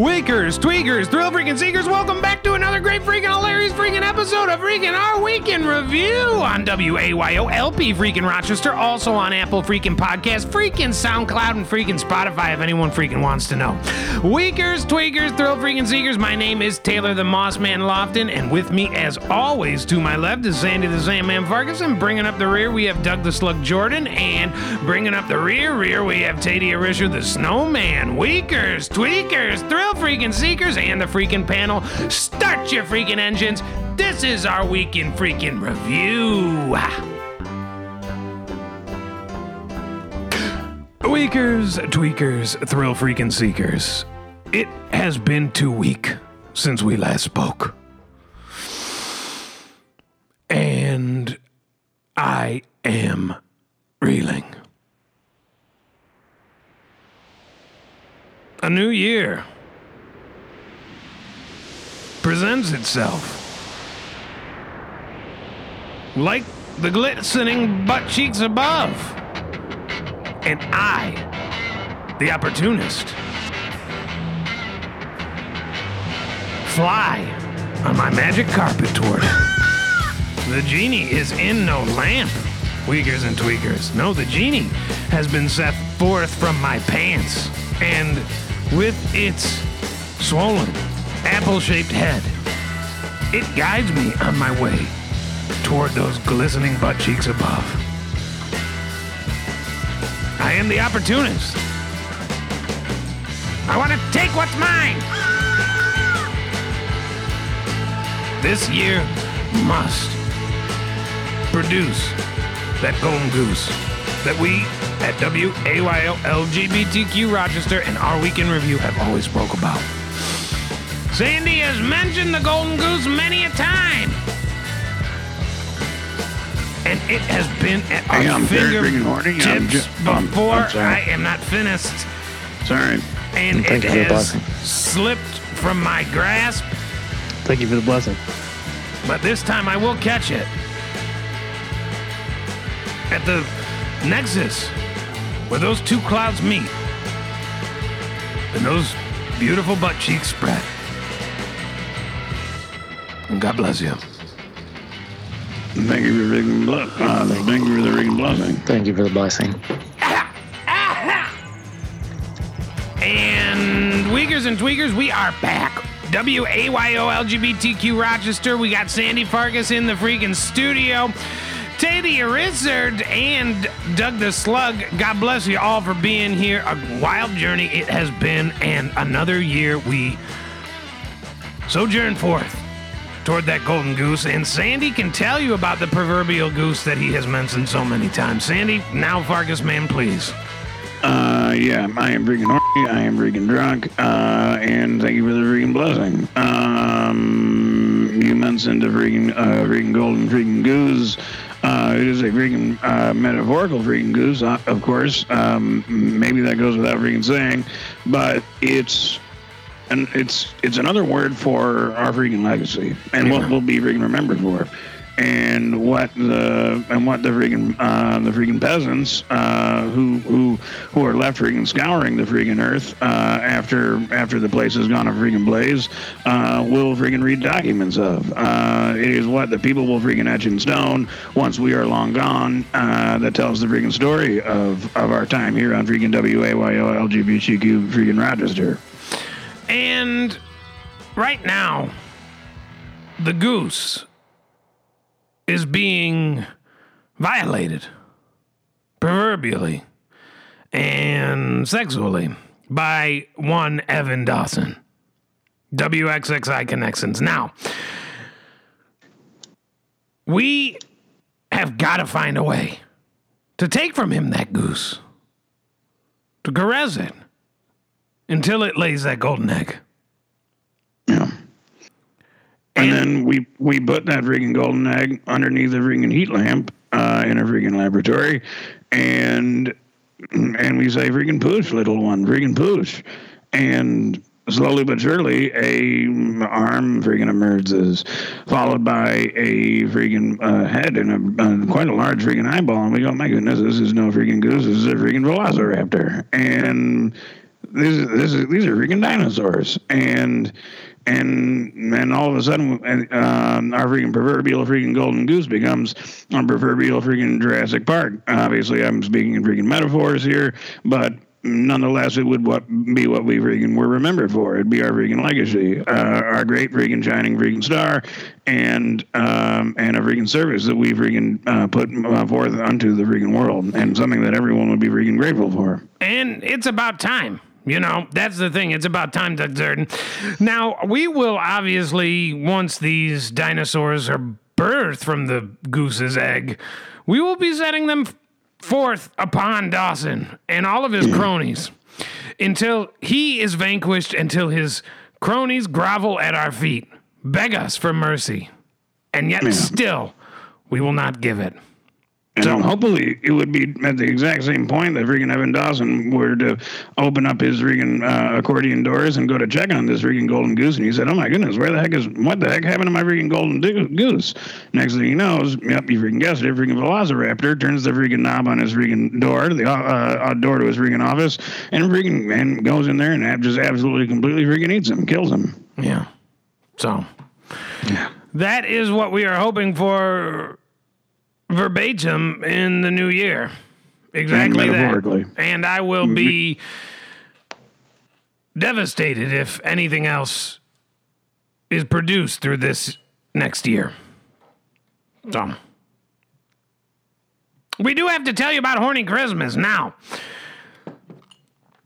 Wakers, tweakers, thrill freaking seekers, welcome back to another great freaking hilarious freaking episode of freaking our weekend review on WAYO LP freaking Rochester, also on Apple freaking Podcast, freaking SoundCloud, and freaking Spotify if anyone freaking wants to know. Wakers, tweakers, thrill freaking seekers, my name is Taylor the Moss Man Lofton, and with me as always to my left is Sandy the Sandman Ferguson. Bringing up the rear, we have Doug the Slug Jordan, and bringing up the rear, rear, we have Taddea Risher the Snowman. Wakers, tweakers, thrill freaking seekers, and the freaking panel. Start your freaking engines. This is our week in freaking review. Tweakers, tweakers, thrill freaking seekers. It has been two weeks since we last spoke. And I am reeling. A new year presents itself. Like the glistening butt cheeks above. And I, the opportunist, fly on my magic carpet toward it. The genie is in no lamp. Tweakers and tweakers. No, the genie has been set forth from my pants. And with its swollen, apple shaped head, it guides me on my way toward those glistening butt cheeks above. I am the opportunist. I want to take what's mine. This year must produce that golden goose that we at WAYO LGBTQ Rochester and our weekend review have always spoke about. Sandy has mentioned the golden goose many a time. And it has been at our Hey, I'm very. I'm fingertips ju- I'm- before I'm. I am not finished. Sorry. And Thank it you for the has slipped from my grasp, Thank you for the blessing. but this time I will catch it. At the nexus where those two clouds meet and those beautiful butt cheeks spread. And God bless you. Thank you for the freaking ble- uh, thank you for the freaking blessing. Thank you for the blessing. And Tweakers and Tweakers, we are back. W A Y O L G B T Q Rochester. We got Sandy Fargus in the freaking studio. Taddea Rizzard and Doug the Slug. God bless you all for being here. A wild journey it has been, and another year we sojourn forth toward that golden goose. And Sandy can tell you about the proverbial goose that he has mentioned so many times. Sandy, now Fargus, man, please. Uh, yeah, I am freaking horny. I am freaking drunk. Uh, and thank you for the freaking blessing. Um, you mentioned the freaking, uh, freaking golden freaking goose. Uh, it is a freaking uh, metaphorical freaking goose, uh, of course. Um, maybe that goes without freaking saying, but it's and it's it's another word for our freaking legacy and what we'll be freaking remembered for, and what the and what the freaking uh, the freaking peasants uh, who who who are left freaking scouring the freaking earth uh, after after the place has gone a freaking blaze uh, will freaking read documents of. Uh, it is what the people will freaking etch in stone once we are long gone. Uh, that tells the freaking story of of our time here on freaking WAYO LGBTQ freaking Rochester. And right now, the goose is being violated, proverbially and sexually, by one Evan Dawson. WXXI Connections. Now, we have got to find a way to take from him that goose, to caress it until it lays that golden egg. Yeah. And- And, then we we put that freaking golden egg underneath a freaking heat lamp uh, in a freaking laboratory, and and we say freaking push, little one, freaking push, and slowly but surely a arm freaking emerges, followed by a freaking uh, head and a uh, quite a large freaking eyeball, and we go, my goodness, this is no freaking goose, this is a freaking velociraptor, and this is this is these are freaking dinosaurs, and and and all of a sudden, um, our freaking proverbial freaking golden goose becomes our proverbial freaking Jurassic Park. Obviously, I'm speaking in freaking metaphors here, but nonetheless, it would what be what we freaking were remembered for. It'd be our freaking legacy, uh, our great freaking shining freaking star, and um, and a freaking service that we freaking uh, put uh, forth unto the freaking world, and something that everyone would be freaking grateful for. And it's about time. You know, that's the thing. It's about time, Doug Zerden. Now, we will obviously, once these dinosaurs are birthed from the goose's egg, we will be setting them forth upon Dawson and all of his hmm. cronies until he is vanquished, until his cronies grovel at our feet, beg us for mercy, and yet still we will not give it. And so, hopefully it would be at the exact same point that freaking Evan Dawson were to open up his freaking uh, accordion doors and go to check on this freaking golden goose. And he said, Oh my goodness, where the heck is, what the heck happened to my freaking golden do- goose? Next thing he knows, yep, you freaking guessed it, freaking Velociraptor turns the freaking knob on his freaking door, the uh, uh, door to his freaking office, and freaking, and goes in there and just absolutely completely freaking eats him, kills him. Yeah. So, yeah. that is what we are hoping for verbatim in the new year. Exactly that. And I will mm-hmm. be devastated if anything else is produced through this next year. So, we do have to tell you about Horny Christmas now.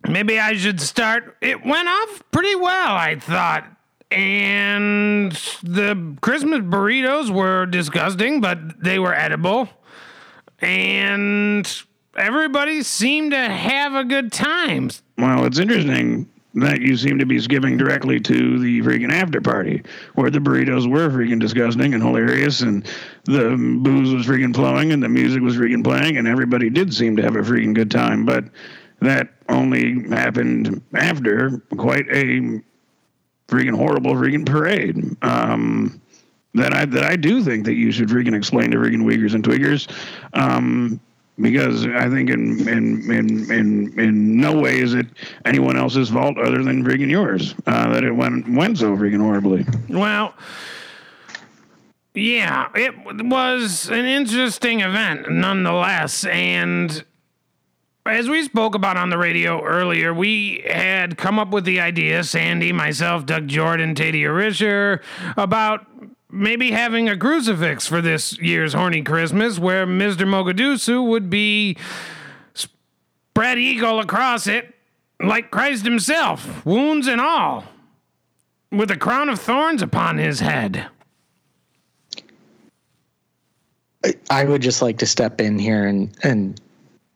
Maybe I should start. It went off pretty well, I thought and the Christmas burritos were disgusting, but they were edible. And everybody seemed to have a good time. Well, it's interesting that you seem to be skipping directly to the freaking after party where the burritos were freaking disgusting and hilarious and the booze was freaking flowing and the music was freaking playing and everybody did seem to have a freaking good time. But that only happened after quite a freaking horrible freaking parade. Um, that I that I do think that you should freaking explain to freaking Uyghurs and Twiggers. Um, because I think in in in in in no way is it anyone else's fault other than freaking yours uh, that it went went so freaking horribly. Well, yeah, it was an interesting event nonetheless, and as we spoke about on the radio earlier, we had come up with the idea, Sandy, myself, Doug Jordan, Taddea Risher, about maybe having a crucifix for this year's Horny Christmas where Mr. Mogadusu would be spread eagle across it like Christ himself, wounds and all, with a crown of thorns upon his head. I would just like to step in here and, and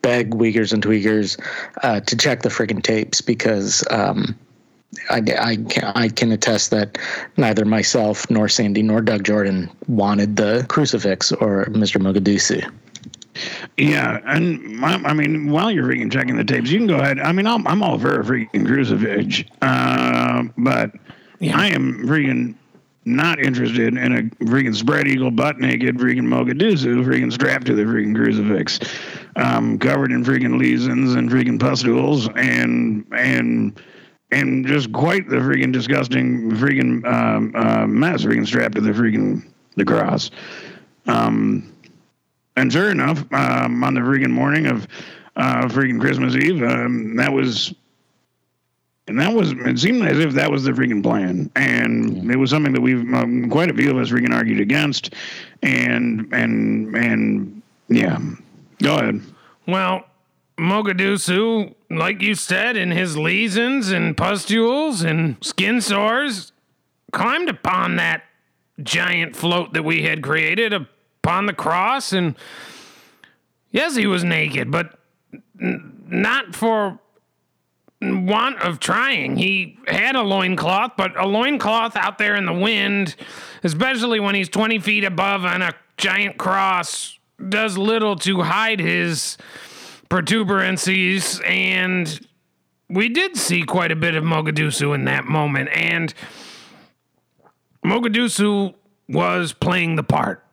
beg Uyghurs and Tweakers uh, to check the friggin' tapes because um, I, I, can, I can attest that neither myself nor Sandy nor Doug Jordan wanted the crucifix or Mr. Mogadusu. Yeah, and I mean, while you're freaking checking the tapes, you can go ahead. I mean, I'm, I'm all for a freaking crucifix, uh, but yeah. I am freaking not interested in a freaking spread eagle butt naked freaking Mogadusu freaking strapped to the freaking crucifix um, covered in freaking lesions and freaking pustules and and and just quite the freaking disgusting freaking um, uh, mess freaking strapped to the freaking the cross. Um, and sure enough, um, on the freaking morning of uh, freaking Christmas Eve, um, that was and that was it seemed as if that was the freaking plan and yeah. it was something that we've um, quite a few of us freaking argued against and and and yeah Go ahead. Well, Mogadusu, like you said, in his lesions and pustules and skin sores, climbed upon that giant float that we had created upon the cross. And yes, he was naked, but n- not for want of trying. He had a loincloth, but a loincloth out there in the wind, especially when he's 20 feet above on a giant cross does little to hide his protuberancies, and we did see quite a bit of Mogadusu in that moment. And Mogadusu was playing the part.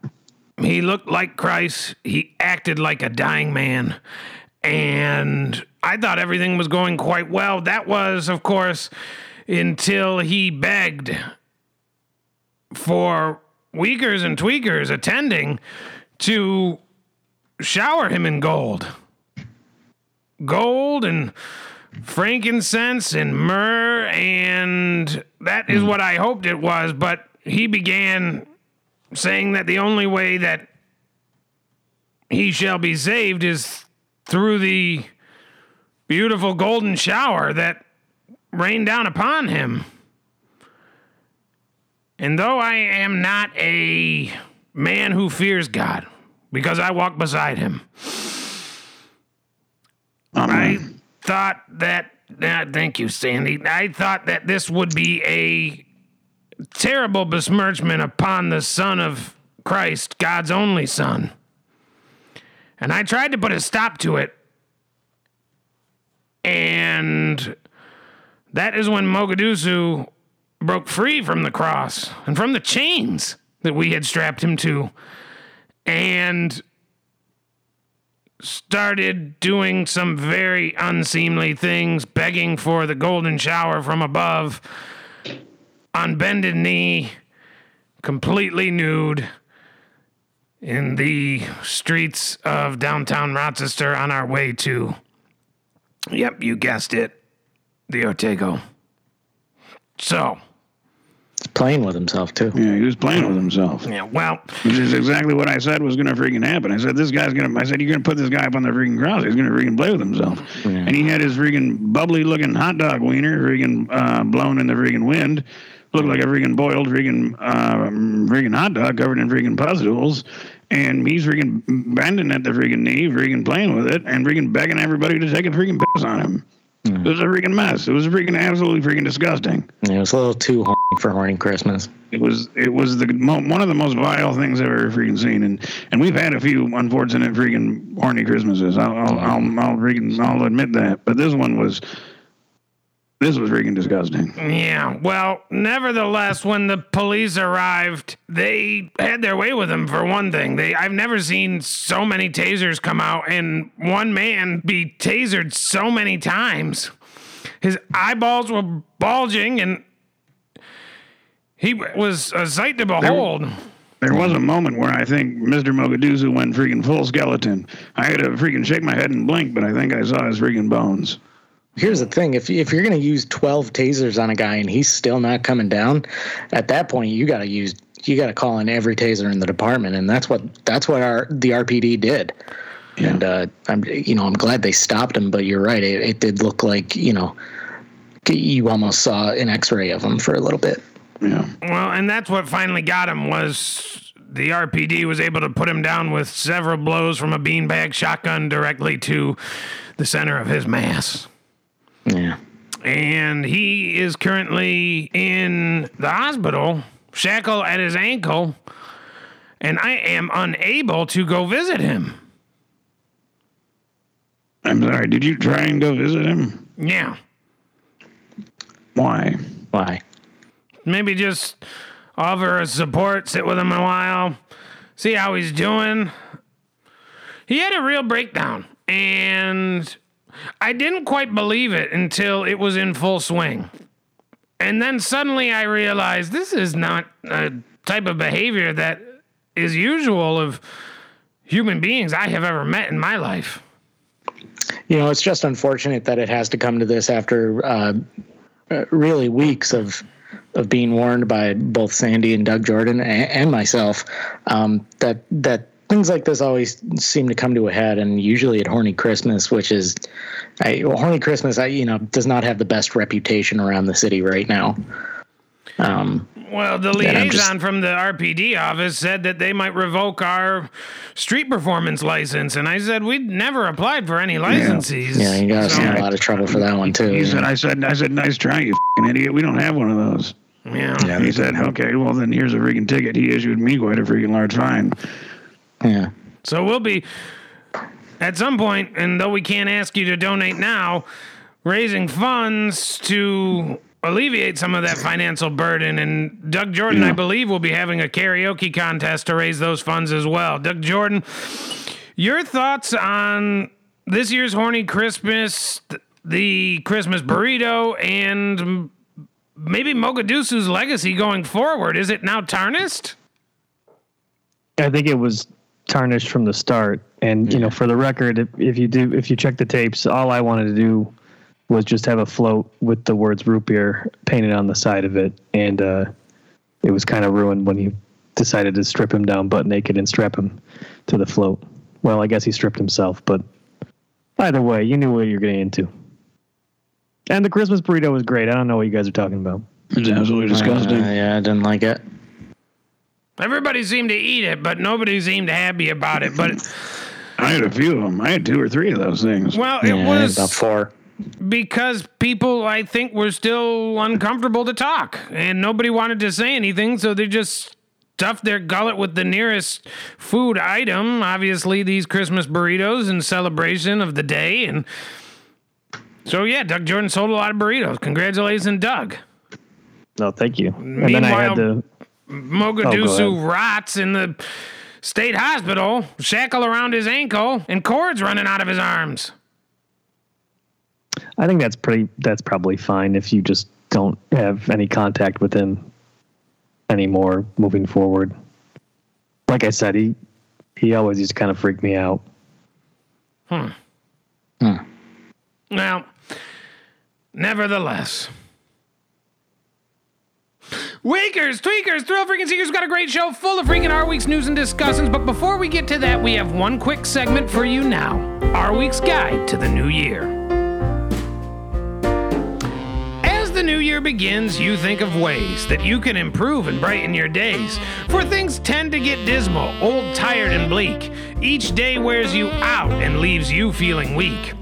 He looked like Christ, he acted like a dying man. and I thought everything was going quite well. That was, of course, until he begged for Weakers and Tweakers attending to shower him in gold. Gold and frankincense and myrrh, and that is hmm. what I hoped it was. But he began saying that the only way that he shall be saved is through the beautiful golden shower that rained down upon him. And though I am not a man who fears God, because I walk beside him, I thought that. Uh, thank you, Sandy. I thought that this would be a terrible besmirchment upon the Son of Christ, God's only Son. And I tried to put a stop to it. And that is when Mogadusu broke free from the cross and from the chains that we had strapped him to and started doing some very unseemly things, begging for the golden shower from above, on bended knee, completely nude, in the streets of downtown Rochester on our way to, yep, you guessed it, the Ortego. So, Playing with himself too. Yeah, he was playing with himself. yeah, well, Which is exactly what I said was going to freaking happen. I said, this guy's going to, I said, you're going to put this guy up on the freaking cross. He's going to freaking play with himself. And he had his freaking bubbly looking hot dog wiener freaking uh, blown in the freaking wind. Looked like a freaking boiled freaking, uh, freaking hot dog covered in freaking pustules. And he's freaking bending at the freaking knee, freaking playing with it, and freaking begging everybody to take a freaking piss on him. Mm. It was a freaking mess. It was freaking absolutely freaking disgusting. It was a little too horny for horny Christmas. It was it was the mo- one of the most vile things I've ever freaking seen, and and we've had a few unfortunate freaking horny Christmases. I'll I'll mm. I'll, I'll freaking I'll admit that, but this one was this was freaking disgusting. yeah, well, nevertheless, when the police arrived, they had their way with him for one thing. They I've never seen so many tasers come out and one man be tasered so many times. His eyeballs were bulging and he was a sight to behold. There was a moment where I think Mr. Mogaduzu went freaking full skeleton. I had to freaking shake my head and blink, but I think I saw his freaking bones. Here's the thing: if if you're going to use 12 tasers on a guy and he's still not coming down, at that point you got to use you got to call in every taser in the department, and that's what that's what our the RPD did. And uh, I'm you know I'm glad they stopped him, but you're right; it, it did look like you know you almost saw an X-ray of him for a little bit. Yeah. Well, and that's what finally got him was the RPD was able to put him down with several blows from a beanbag shotgun directly to the center of his mass. Yeah. And he is currently in the hospital, shackled at his ankle, and I am unable to go visit him. I'm sorry. Did you try and go visit him? Yeah. Why? Why? Maybe just offer a support, sit with him a while, see how he's doing. He had a real breakdown, and I didn't quite believe it until it was in full swing. And then suddenly I realized this is not a type of behavior that is usual of human beings I have ever met in my life. You know, it's just unfortunate that it has to come to this after uh, uh, really weeks of of being warned by both Sandy and Doug Jordan and, and myself um, that that things like this always seem to come to a head, and usually at Horny Christmas, which is I, well, Horny Christmas, I, you know, does not have the best reputation around the city right now. Um, Well, the I'm liaison just- from the RPD office said that they might revoke our street performance license, and I said we'd never applied for any licenses. yeah, you got So- in a lot of trouble for that one too. He said, I said, I said, nice try, you fing idiot. We don't have one of those. yeah. He said, okay, well, then here's a freaking ticket. He issued me quite a freaking large fine. Yeah. So we'll be at some point, and though we can't ask you to donate now, raising funds to alleviate some of that financial burden. And Doug Jordan, I believe, will be having a karaoke contest to raise those funds as well. Doug Jordan, your thoughts on this year's horny Christmas, the Christmas burrito, and maybe Mogadusu's legacy going forward? Is it now tarnished? I think it was tarnished from the start. And you know, for the record, if, if you do, if you check the tapes, all I wanted to do was just have a float with the words root beer painted on the side of it, and uh, it was kind of ruined when he decided to strip him down butt naked and strap him to the float. Well, I guess he stripped himself, but either way, you knew what you're getting into. And the Christmas burrito was great. I don't know what you guys are talking about. It's absolutely disgusting. Uh, yeah, I didn't like it. Everybody seemed to eat it, but nobody seemed happy about it. But I had a few of them. I had two or three of those things. well, it yeah, was about four. because people I think were still uncomfortable to talk and nobody wanted to say anything, so they just stuffed their gullet with the nearest food item, obviously these Christmas burritos in celebration of the day and so yeah, Doug Jordan sold a lot of burritos. Congratulations, Doug. No, thank you. And then I had Meanwhile- to. Mogadusu ahead. rots in the state hospital, shackle around his ankle, and cords running out of his arms. I think that's pretty. That's probably fine if you just don't have any contact with him anymore moving forward. Like I said, he he always used to kind of freak me out. Hmm. Huh. Well, nevertheless. Wakers, tweakers, thrill freaking seekers, got a great show full of freaking our week's news and discussions. But before we get to that, we have one quick segment for you now our week's guide to the new year. As the new year begins, you think of ways that you can improve and brighten your days. For things tend to get dismal, old, tired, and bleak. Each day wears you out and leaves you feeling weak.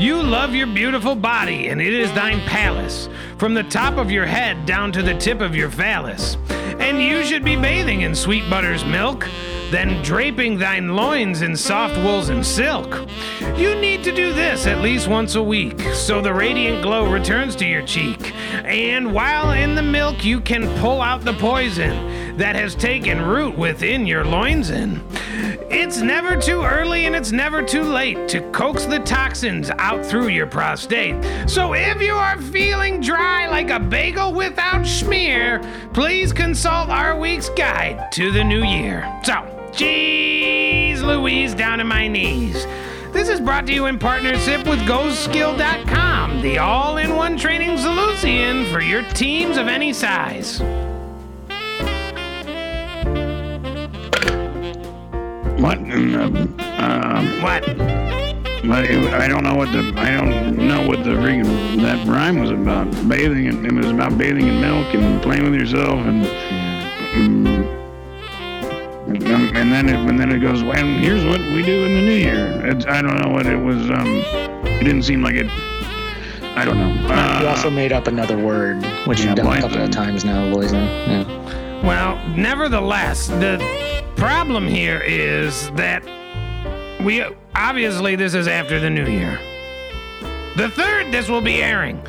You love your beautiful body, and it is thine palace, from the top of your head down to the tip of your phallus. And you should be bathing in sweet butter's milk, then draping thine loins in soft wools and silk. You need to do this at least once a week, so the radiant glow returns to your cheek. And while in the milk, you can pull out the poison that has taken root within your loins. In. It's never too early and it's never too late to coax the toxins out through your prostate. So if you are feeling dry like a bagel without schmear, please consult our week's guide to the new year. So, jeez Louise down to my knees. This is brought to you in partnership with GoSkill.com, the all in one training solution for your teams of any size. What? in the, um, What? but it, I don't know what the I don't know what the freaking that rhyme was about. Bathing and it was about bathing in milk and playing with yourself and. mm, and, and then it and then it goes. Well, here's what we do in the new year. It's, I don't know what it was. Um, it didn't seem like it. I don't know. you Uh, also made up another word, which yeah, you've done a couple of times now, Loizen. Yeah. Well, nevertheless, the problem here is that we obviously this is after the new year. The third, this will be airing.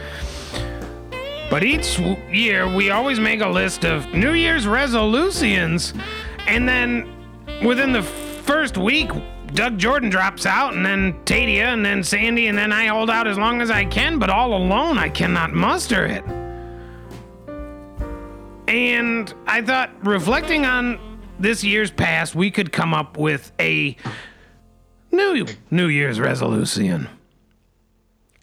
But each year, we always make a list of New Year's resolutions, and then within the first week, Doug Jordan drops out, and then Taddea, and then Sandy, and then I hold out as long as I can, but all alone, I cannot muster it. And I thought, reflecting on this year's past, we could come up with a new New Year's resolution.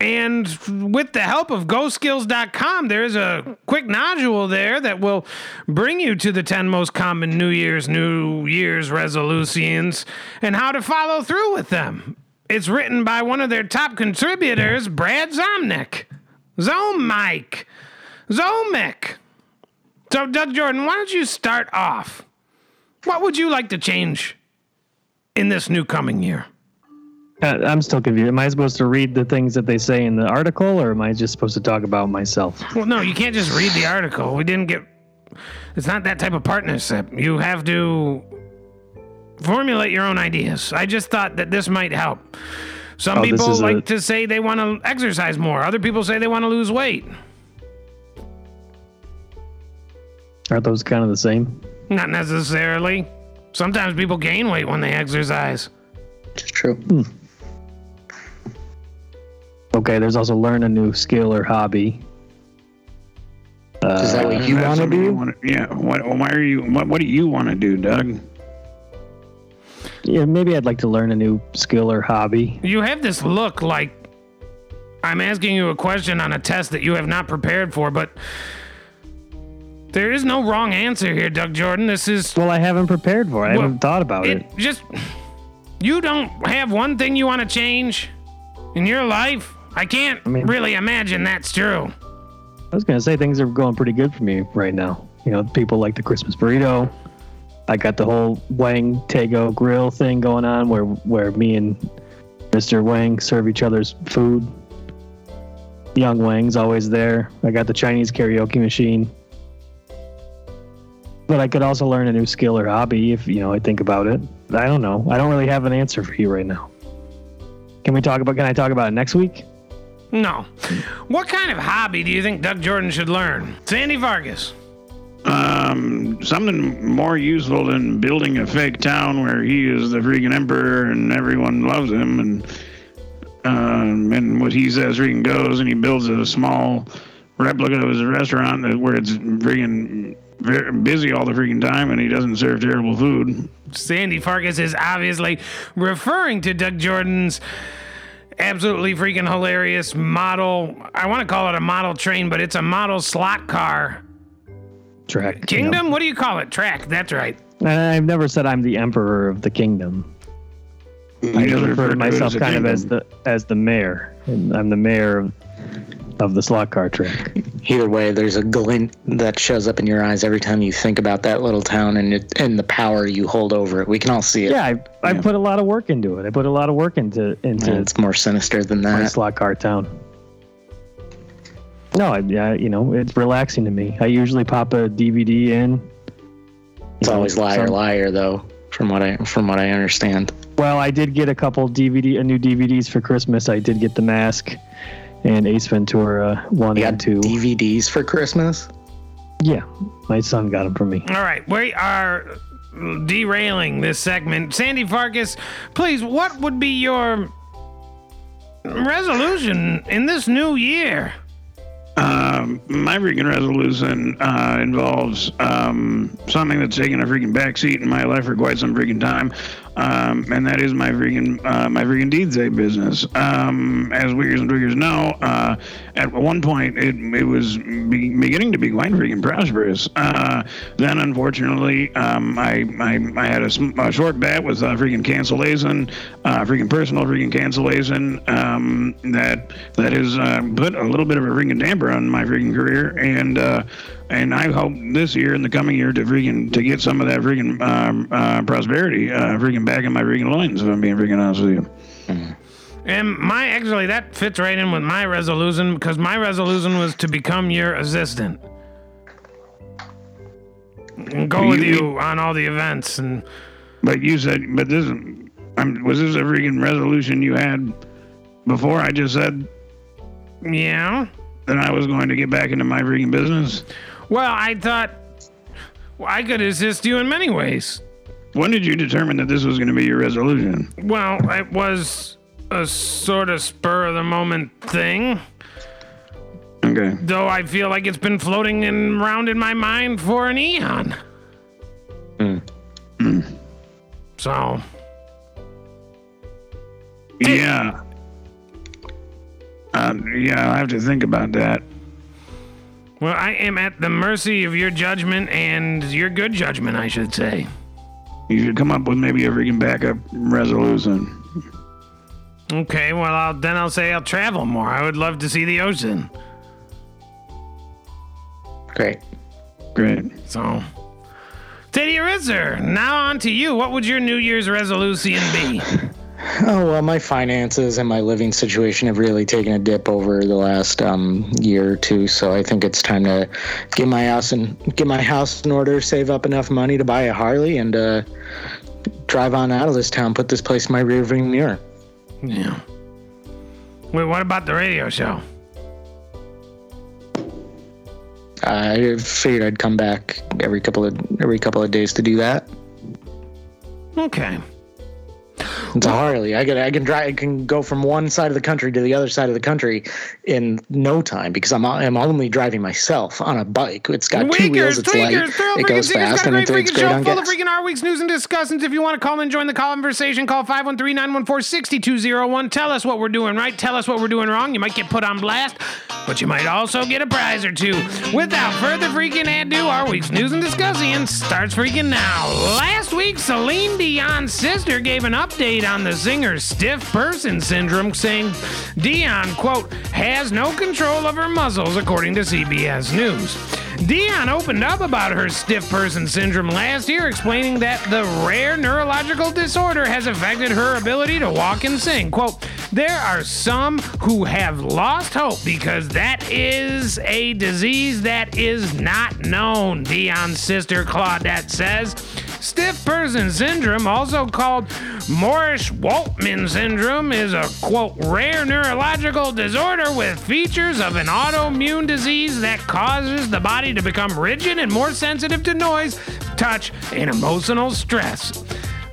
And with the help of GoSkills.com, there's a quick nodule there that will bring you to the 10 most common New Year's New Year's resolutions and how to follow through with them. It's written by one of their top contributors, Brad Zomnick. Zomike. Zomic. So, Doug Jordan, why don't you start off? What would you like to change in this new coming year? Uh, I'm still confused. Am I supposed to read the things that they say in the article, or am I just supposed to talk about myself? Well, no, you can't just read the article. We didn't get. It's not that type of partnership. You have to formulate your own ideas. I just thought that this might help. Some Oh, people is a- like to say they want to exercise more. Other people say they want to lose weight. Aren't those kind of the same? Not necessarily. Sometimes people gain weight when they exercise. It's true. Hmm. Okay, there's also learn a new skill or hobby. Is that uh, what you want to do? wanna- yeah. What? Why are you? What? What do you want to do, Doug? Yeah, maybe I'd like to learn a new skill or hobby. You have this look like I'm asking you a question on a test that you have not prepared for, but there is no wrong answer here, Doug Jordan. This is Well, I haven't prepared for it. I Well, haven't thought about it. it just you don't have one thing you want to change in your life. I can't mean- really imagine that's true. I was gonna say things are going pretty good for me right now. You know, people like the Christmas burrito. I got the whole Wang Tago grill thing going on, where where me and Mr. Wang serve each other's food. Young Wang's always there. I got the Chinese karaoke machine. But I could also learn a new skill or hobby if you know I think about it. I don't know. I don't really have an answer for you right now. Can we talk about? Can I talk about it next week? No. What kind of hobby do you think Doug Jordan should learn? Sandy Vargas. Um, something more useful than building a fake town where he is the freaking emperor and everyone loves him, and um, and what he says freaking goes, and he builds a small replica of his restaurant where it's freaking very busy all the freaking time, and he doesn't serve terrible food. Sandy Farkas is obviously referring to Doug Jordan's absolutely freaking hilarious model. I want to call it a model train, but it's a model slot car. Track you know. Kingdom? What do you call it? Track. That's right. Uh, I've never said I'm the emperor of the kingdom. He I does refer to myself a kind of as the as the mayor. I'm the mayor of, of the slot car track. Either way, there's a glint that shows up in your eyes every time you think about that little town and it, and the power you hold over it. We can all see it. Yeah, I, I put a lot of work into it. I put a lot of work into into And it's more sinister than my that. slot car town. No, I, yeah, you know, it's relaxing to me. I usually pop a DVD in. It's always liar, Some- liar, though. From what I from what I understand. Well, I did get a couple DVD, a new DVDs for Christmas. I did get The Mask and Ace Ventura one You got and two. DVDs for Christmas? yeah, my son got them for me. All right. We are derailing this segment. Sandy Farkas, please, what would be your resolution in this new year? Um, my freaking resolution uh, involves um, something that's taken a freaking backseat in my life for quite some freaking time, um, and that is my freaking uh, my freaking deed day business. Um, as Wiggers and Twiggers know, uh, at one point it it was be- beginning to be quite freaking prosperous. Uh, then, unfortunately, um, I, I I had a, sm- a short bat with uh, freaking cancellation, uh, freaking personal freaking cancellation um, that that has uh, put a little bit of a freaking damper on my freaking career, and uh, and I hope this year and the coming year to freaking to get some of that freaking um, uh, prosperity uh, freaking back in my freaking loins. If I'm being freaking honest with you. And my actually that fits right in with my resolution because my resolution was to become your assistant. And go with You- you on all the events and But you said, but this um, was this a freaking resolution you had before I just said yeah. that I was going to get back into my freaking business? Well, I thought well, I could assist you in many ways. When did you determine that this was going to be your resolution? Well, it was a sort of spur of the moment thing, Okay. though I feel like it's been floating in, around in my mind for an eon. So, Yeah. Uh, yeah, I'll have to think about that. Well, I am at the mercy of your judgment and your good judgment, I should say. You should come up with maybe a freaking backup resolution. Okay, well, I'll, then I'll say I'll travel more. I would love to see the ocean. Great. Great. So, Teddy Ritzer, now on to you. What would your New Year's resolution be? Oh well, my finances and my living situation have really taken a dip over the last um, year or two. So I think it's time to get my house and get my house in order, save up enough money to buy a Harley, and uh, drive on out of this town. Put this place in my rearview mirror. Yeah. Wait, what about the radio show? I figured I'd come back every couple of every couple of days to do that. Okay. It's a Harley. I can I can drive. I can go from one side of the country to the other side of the country in no time because I'm I'm only driving myself on a bike. It's got two wheels. Tweakers, It's light. tweakers, thrill It goes seekers, fast and great it's, it's freaking great show on full gas. of freaking our week's news and discussions. If you want to call and join the conversation, call 513-914-6201. Tell us what we're doing right. Tell us what we're doing wrong. You might get put on blast, but you might also get a prize or two. Without further freaking ado, our week's news and discussing starts freaking now. Last week, Celine Dion's sister gave an update on the singer's stiff person syndrome, saying Dion, quote, has no control of her muscles, according to CBS News. Dion opened up about her stiff person syndrome last year, explaining that the rare neurological disorder has affected her ability to walk and sing. Quote, there are some who have lost hope because that is a disease that is not known, Dion's sister Claudette says. Stiff person syndrome, also called Moersch-Woltman syndrome, is a quote rare neurological disorder with features of an autoimmune disease that causes the body to become rigid and more sensitive to noise, touch, and emotional stress.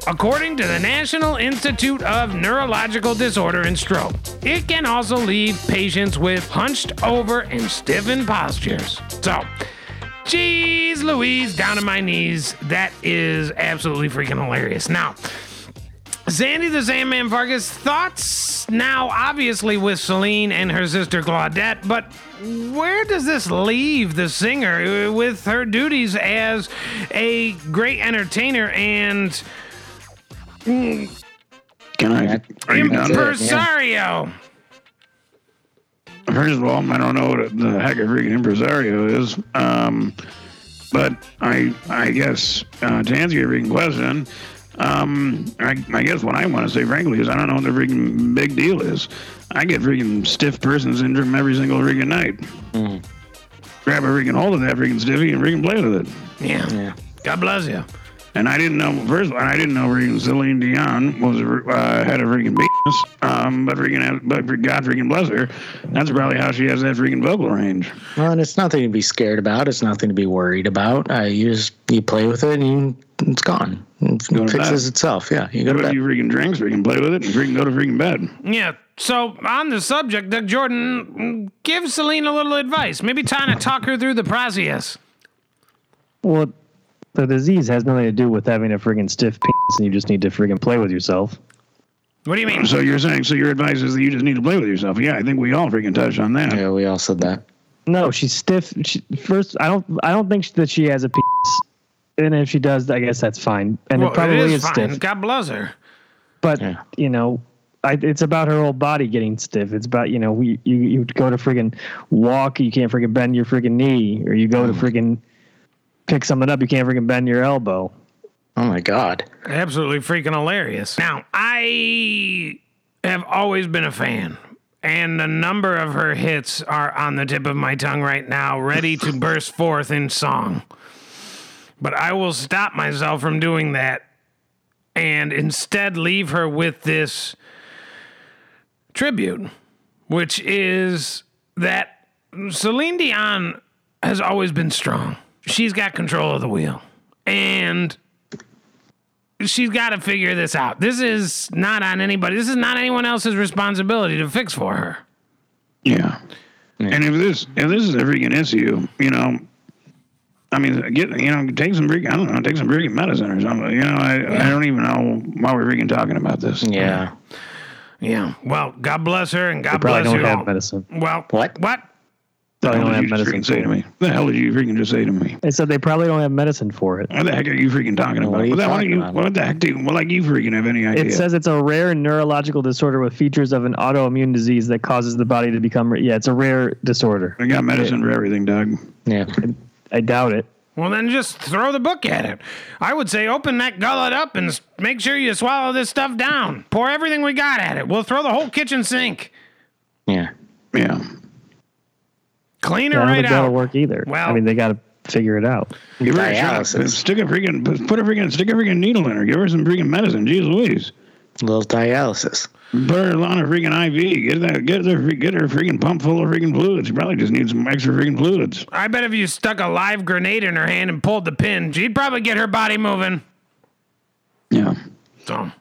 According to the National Institute of Neurological Disorder and Stroke, it can also leave patients with hunched over and stiffened postures. So, Jeez Louise, down to my knees. That is absolutely freaking hilarious. Now, Sandy the Sandman Vargas, thoughts now obviously with Celine and her sister Claudette, but where does this leave the singer with her duties as a great entertainer and mm, Can I? Are you done? impresario? First of all, I don't know what the heck a freaking impresario is. Um, but I, I guess uh, to answer your freaking question, um, I, I guess what I want to say, frankly, is I don't know what the freaking big deal is. I get freaking stiff person syndrome every single freaking night. Grab a freaking hold of that freaking stiffy and freaking play with it. Yeah. Yeah. God bless you. And I didn't know first. of all, I didn't know freaking Celine Dion was uh, had a freaking penis. Um, but freaking, but God freaking bless her, that's probably how she has that freaking vocal range. Well, and it's nothing to be scared about. It's nothing to be worried about. Uh, you just you play with it and you, it's gone. It Go fixes bed. itself. Yeah, you go to Go to bed. you freaking drinks, freaking play with it, and freaking go to freaking bed. Yeah. So on the subject, Doug Jordan, give Celine a little advice. Maybe trying to talk her through the process. Well, the disease has nothing to do with having a friggin' stiff penis, and you just need to friggin' play with yourself. What do you mean? So you're saying, so your advice is that you just need to play with yourself. Yeah, I think we all freaking touched on that. Yeah, we all said that. No, she's stiff. She, first, I don't. I don't think that she has a penis, and if she does, I guess that's fine. And Well, it probably it is is, fine. stiff. God bless her. But Yeah. you know, I, it's about her whole body getting stiff. It's about you know, we, you you go to friggin' walk, you can't friggin' bend your friggin' knee, or you go to mm. friggin' pick something up, you can't friggin' bend your elbow. Oh my god. Absolutely freaking hilarious. Now, I have always been a fan, and a number of her hits are on the tip of my tongue right now, ready to burst forth in song. But I will stop myself from doing that and instead leave her with this tribute, which is that Celine Dion has always been strong. She's got control of the wheel. And she's got to figure this out. This is not on anybody. This is not anyone else's responsibility to fix for her. Yeah. And if this if this is a freaking issue, you know, I mean, get you know, take some freaking I don't know, take some freaking medicine or something. You know, I I don't even know why we're freaking talking about this. Yeah. Yeah. Well, God bless her and God Probably bless don't you have all. medicine. Well, What? What? The Probably don't have medicine. freaking say to it. me? The hell did you freaking just say to me? They said they probably don't have medicine for it. What the heck are you freaking talking about? What are What the- what, talking you, about? what the heck do you, well, like you freaking have any idea? It says it's a rare neurological disorder with features of an autoimmune disease that causes the body to become. Yeah, it's a rare disorder. I got medicine for everything, Doug. Yeah. I doubt it. Well, then just throw the book at it. I would say open that gullet up and make sure you swallow this stuff down. Pour everything we got at it. We'll throw the whole kitchen sink. Yeah. Yeah. Clean it I don't right think that'll out. work either. Well- I mean, they got to figure it out. Give her a shot. Dialysis. Stick a freaking, put a freaking, stick a freaking needle in her. Give her some freaking medicine. Jeez Louise. A little dialysis. Put her on a freaking IV. Get that. Get her. Get her freaking pump full of freaking fluids. She probably just needs some extra freaking fluids. I bet if you stuck a live grenade in her hand and pulled the pin, she'd probably get her body moving. Yeah. So,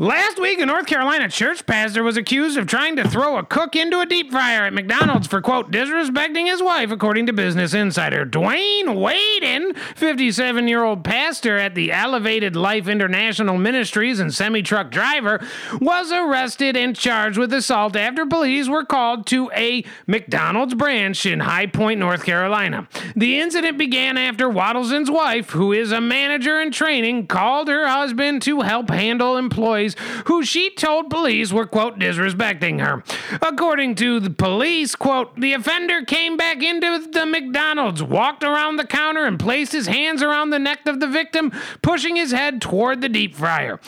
Last week, a North Carolina church pastor was accused of trying to throw a cook into a deep fryer at McDonald's for, quote, disrespecting his wife, according to Business Insider. Dwayne Waden, 57 year old pastor at the Elevated Life International Ministries and semi truck driver, was arrested and charged with assault after police were called to a McDonald's branch in High Point, North Carolina. The incident began after Waddleson's wife, who is a manager in training, called her husband to help handle employees who she told police were, quote, disrespecting her. According to the police, quote, the offender came back into the McDonald's, walked around the counter, and placed his hands around the neck of the victim, pushing his head toward the deep fryer.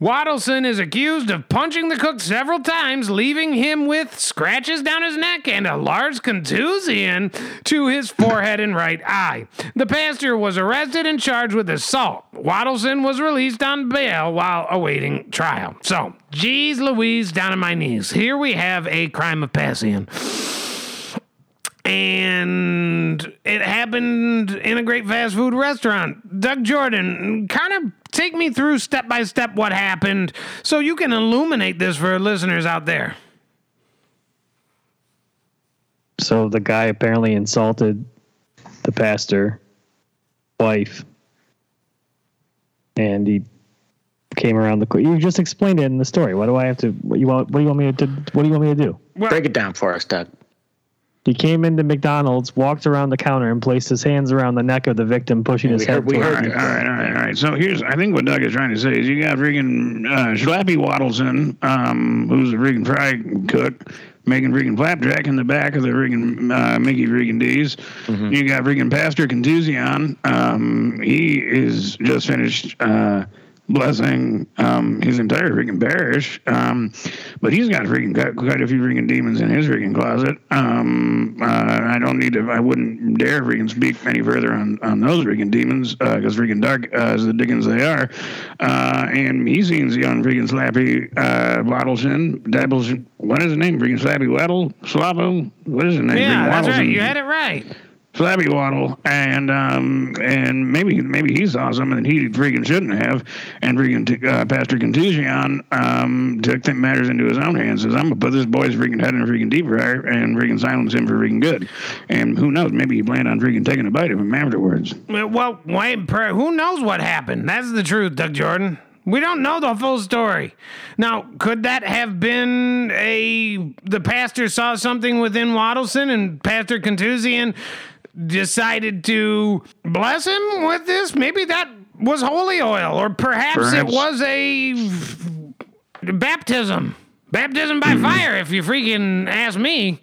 Waddleson is accused of punching the cook several times, leaving him with scratches down his neck and a large contusion to his forehead and right eye. The pastor was arrested and charged with assault. Waddleson was released on bail while awaiting trial. So, geez Louise, down on my knees. Here we have a crime of passion and it happened in a great fast food restaurant. Doug Jordan, kind of take me through step by step what happened so you can illuminate this for listeners out there. So the guy apparently insulted the pastor wife and he came around the you just explained it in the story what do i have to what you want what do you want me to what do you want me to do Break it down for us, Doug. He came into mcdonald's walked around the counter and placed his hands around the neck of the victim pushing his head forward. We heard. All right, all right, all right. So here's, I think what Doug is trying to say is you got freaking uh, Schlappy Waddleson, um, who's a freaking fry cook, making freaking flapjack in the back of the freaking uh, Mickey freaking D's. You got freaking Pastor Contusion. Um, he is just finished. Uh, blessing um, his entire freaking parish. Um, but he's got freaking got quite a few freaking demons in his freaking closet. Um, uh, I don't need to. I wouldn't dare freaking speak any further on on those freaking demons because freaking dark uh, as the dickens they are. Uh, and he seems young freaking slappy uh, Waddleshin, Dabbles. What is his name? Freaking slappy Waddle Slavo. What is his name? Yeah, Freaking that's right. Waddleson. You had it right. Flabby Waddle, and um, and maybe maybe he saw something that he freaking shouldn't have, and freaking uh, Pastor Contusion um, took th- matters into his own hands. Says, "I'm gonna put this boy's freaking head in a freaking deep fryer and freaking silence him for freaking good." And who knows? Maybe he planned on freaking taking a bite of him afterwards. Well, per- who knows what happened? That's the truth, Doug Jordan. We don't know the full story. Now, could that have been a the pastor saw something within Waddleson and Pastor Contusion decided to bless him with this? Maybe that was holy oil, or perhaps, it was a baptism. Baptism by mm-hmm. fire, if you freaking ask me.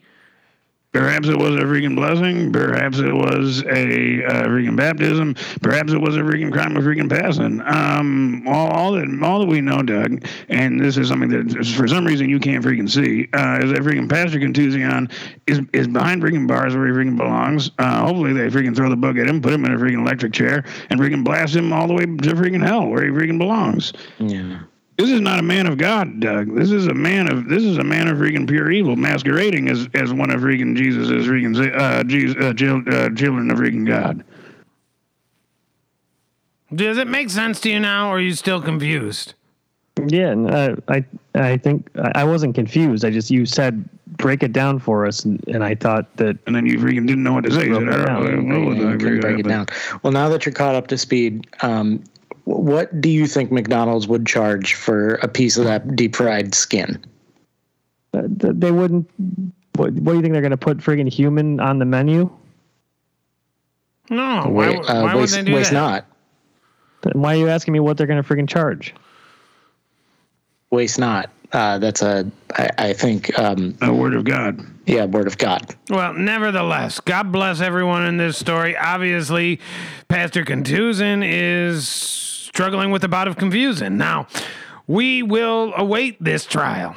Perhaps it was a freaking blessing. Perhaps it was a uh, freaking baptism. Perhaps it was a freaking crime of freaking passing. Um, all, all that all that we know, Doug, and this is something that for some reason you can't freaking see, uh, is that freaking Pastor Contusion is is behind freaking bars where he freaking belongs. Uh, hopefully they freaking throw the book at him, put him in a freaking electric chair, and freaking blast him all the way to freaking hell where he freaking belongs. Yeah. This is not a man of God, Doug. This is a man of this is a man of freaking pure evil, masquerading as as one of freaking Jesus' freaking uh, Jesus, uh, chil- uh, children of freaking God. Does it make sense to you now, or are you still confused? Yeah, uh, I I think I I wasn't confused. I just you said break it down for us, and, and I thought that And then you freaking didn't know what to say. You said, Broke it "I down. don't know what Yeah, the you can break it down. Well, now that you're caught up to speed, um, wh- what do you think McDonald's would charge for a piece of that deep fried skin? uh, they wouldn't. What, what do you think they're going to put friggin' human on the menu? No, why, Wait, would- uh, why would waste, they do waste that? not. Then Why are you asking me what they're going to friggin' charge? Waste not. Uh, that's a, I, I think, um, A word of God. yeah, word of God. Well, nevertheless, God bless everyone in this story. Obviously, Pastor Contusion is struggling with a bout of confusion. Now, we will await this trial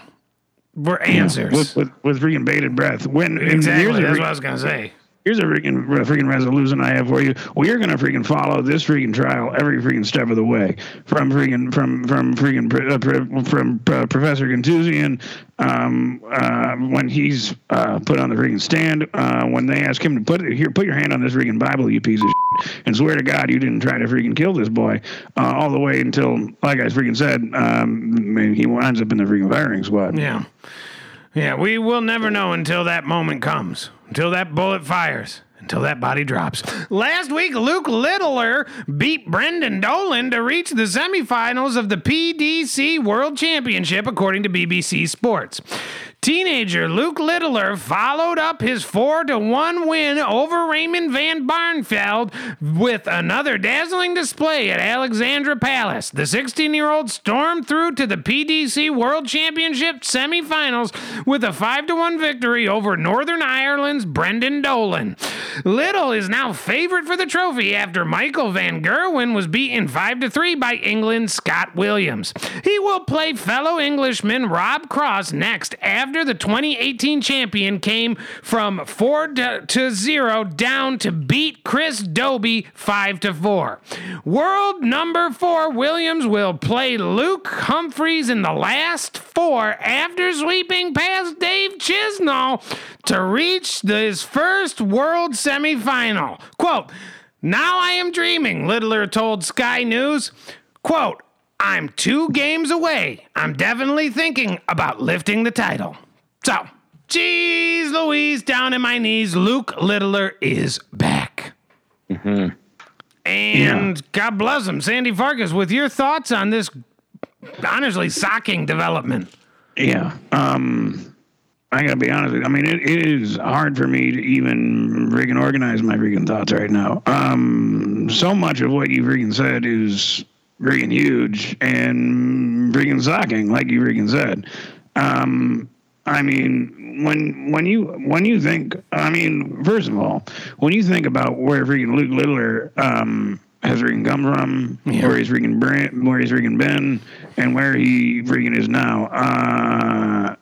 for answers. With, with with bated breath. When exactly. That's re- what I was going to say. Here's a freaking freaking resolution I have for you. We are gonna freaking follow this freaking trial every freaking step of the way, from freaking from from freaking uh, from uh, Professor Contusion, um, uh, when he's uh, put on the freaking stand, uh, when they ask him to put here, put your hand on this freaking Bible, you piece of shit, and swear to God you didn't try to freaking kill this boy, uh, all the way until, like I freaking said, um, he winds up in the freaking firing squad. Yeah. Yeah, we will never know until that moment comes, until that bullet fires, until that body drops. Last week, Luke Littler beat Brendan Dolan to reach the semifinals of the PDC World Championship, according to BBC Sports. Teenager Luke Littler followed up his 4 to 1 win over Raymond Van Barneveld with another dazzling display at Alexandra Palace. The 16 year old stormed through to the PDC World Championship semifinals with a 5 to 1 victory over Northern Ireland's Brendan Dolan. Littler is now favored for the trophy after Michael Van Gerwen was beaten 5 to 3 by England's Scott Williams. He will play fellow Englishman Rob Cross next after the 2018 champion came from 4 to 0 down to beat Chris Dobey 5 to 4. World number 4 Williams will play Luke Humphries in the last 4 after sweeping past Dave Chisnall to reach his first world semifinal. Quote, now I am dreaming, Littler told Sky News. Quote, I'm two games away. I'm definitely thinking about lifting the title. So, geez Louise, down in my knees, Luke Littler is back. Mm-hmm. And yeah. God bless him. Sandy Farkas, with your thoughts on this honestly shocking development. Yeah. Um, I gotta be honest with you. I mean, it, it is hard for me to even freaking organize my freaking thoughts right now. Um, so much of what you freaking said is freaking huge and freaking shocking, like you freaking said. Um, I mean, when when you when you think, I mean, first of all, when you think about where freaking Luke Littler um, has freaking come from, yeah. where he's freaking been, where he's freaking been, and where he freaking is now, uh,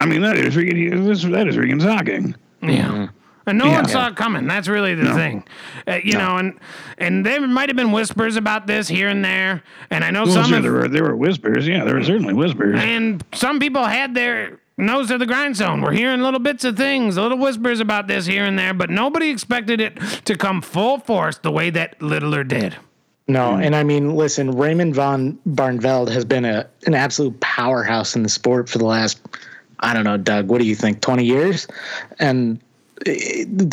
I mean, that is freaking that is freaking shocking. Yeah. And no yeah. one saw it coming. That's really the no. thing, uh, you no. know. And and there might have been whispers about this here and there. And I know well, some sure, there were there were whispers. Yeah, there were certainly whispers. And some people had their nose to the grindstone. We're hearing little bits of things, little whispers about this here and there, but nobody expected it to come full force the way that Littler did. No, and I mean, listen, Raymond von Barneveld has been a an absolute powerhouse in the sport for the last, I don't know, Doug. What do you think? Twenty years, and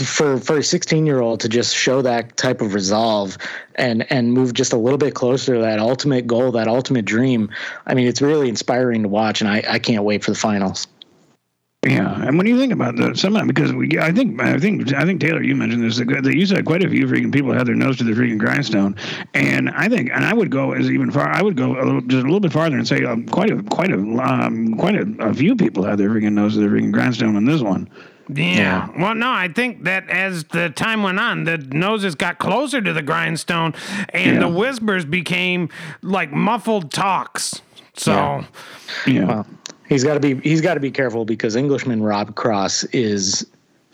for for a 16 year old to just show that type of resolve and and move just a little bit closer to that ultimate goal that ultimate dream i mean it's really inspiring to watch and i i can't wait for the finals yeah, and when you think about the some because we, I think I think I think Taylor, you mentioned this that you said quite a few freaking people had their nose to the freaking grindstone, and I think and I would go as even far I would go a little, just a little bit farther and say um, quite a quite a um, quite a, a few people had their freaking nose to the freaking grindstone on this one. Yeah. yeah. Well, no, I think that as the time went on, the noses got closer to the grindstone and yeah. the whispers became like muffled talks. So, yeah. yeah. Well, he's got to be he's got to be careful because Englishman Rob Cross is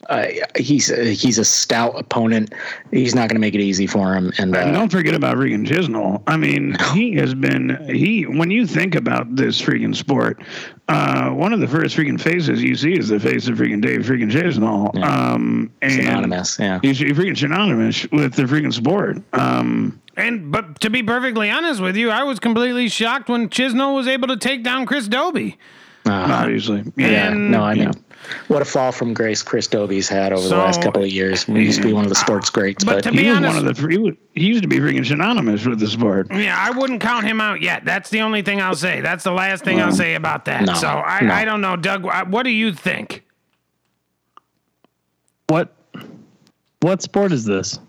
uh, he's uh, he's a stout opponent. He's not going to make it easy for him. And, uh, and don't forget about Regan Chisnall. I mean, he has been he. When you think about this freaking sport, uh, one of the first freaking faces you see is the face of freaking Dave freaking Chisnall. Yeah. Um, and synonymous, yeah. He's freaking synonymous with the freaking sport. Um, and but to be perfectly honest with you, I was completely shocked when Chisnall was able to take down Chris Dobey. Uh, Obviously, yeah. And, no, I mean, what a fall from grace Chris Dobey's had over so, the last couple of years. He used to be one of the mm-hmm. sports greats, but, but to be honest, one of the he, he used to be freaking synonymous with the sport. Yeah, I wouldn't count him out yet. That's the only thing I'll say. That's the last thing I'll say about that. No, so I, no. I don't know, Doug. What do you think? What what sport is this?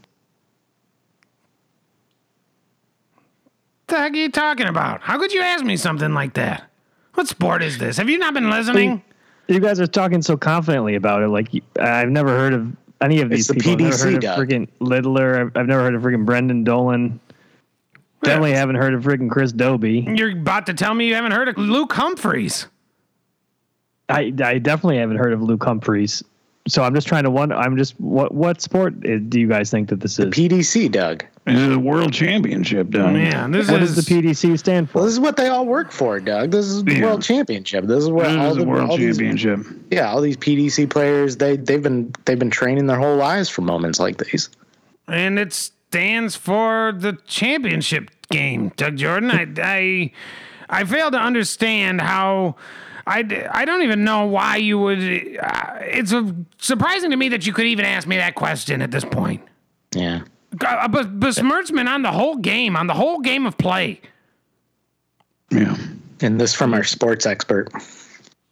The heck are you talking about? How could you ask me something like that? What sport is this? Have you not been listening? You guys are talking so confidently about it. Like I've never heard of any of these it's people. The PDC I've never heard of freaking Littler. I've, I've, never heard of freaking Brendan Dolan. Definitely haven't heard of freaking Chris Dobey. You're about to tell me you haven't heard of Luke Humphries. I, I definitely haven't heard of Luke Humphries. So I'm just trying to wonder. I'm just what what sport eh, do you guys think that this is? PDC, Doug. This is a world championship, Doug. Man, this What is does the PDC stand Well, for? this is what they all work for, Doug. This is the Yeah. world championship. This is what This all is the a world all these- championship. yeah, all these PDC players they they've been they've been training their whole lives for moments like these. and it stands for the championship game, Doug Jordan. I, I, I fail to understand how. I, I don't even know why you would. Uh, it's uh surprising to me that you could even ask me that question at this point. Yeah. Uh, but besmirchment on the whole game, on the whole game of play. Yeah. And this from our sports expert.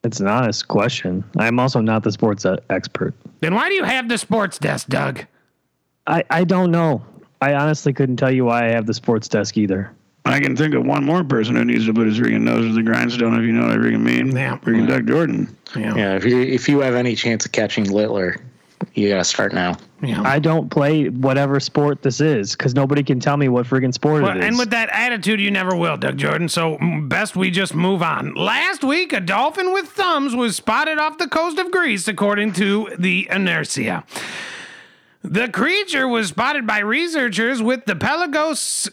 It's an honest question. I'm also not the sports uh, expert. Then why do you have the sports desk, Doug? I I don't know. I honestly couldn't tell you why I have the sports desk either. I can think of one more person who needs to put his freaking nose to the grindstone, if you know what I freaking mean. Yeah. Freaking Doug Jordan. Yeah. Yeah, if you if you have any chance of catching Littler, you gotta start now. yeah. I don't play whatever sport this is because nobody can tell me what friggin' sport Well, it is. and with that attitude, you never will, Doug Jordan. So best we just move on. Last week, a dolphin with thumbs was spotted off the coast of Greece, according to the Inertia. The creature was spotted by researchers with the Pelagos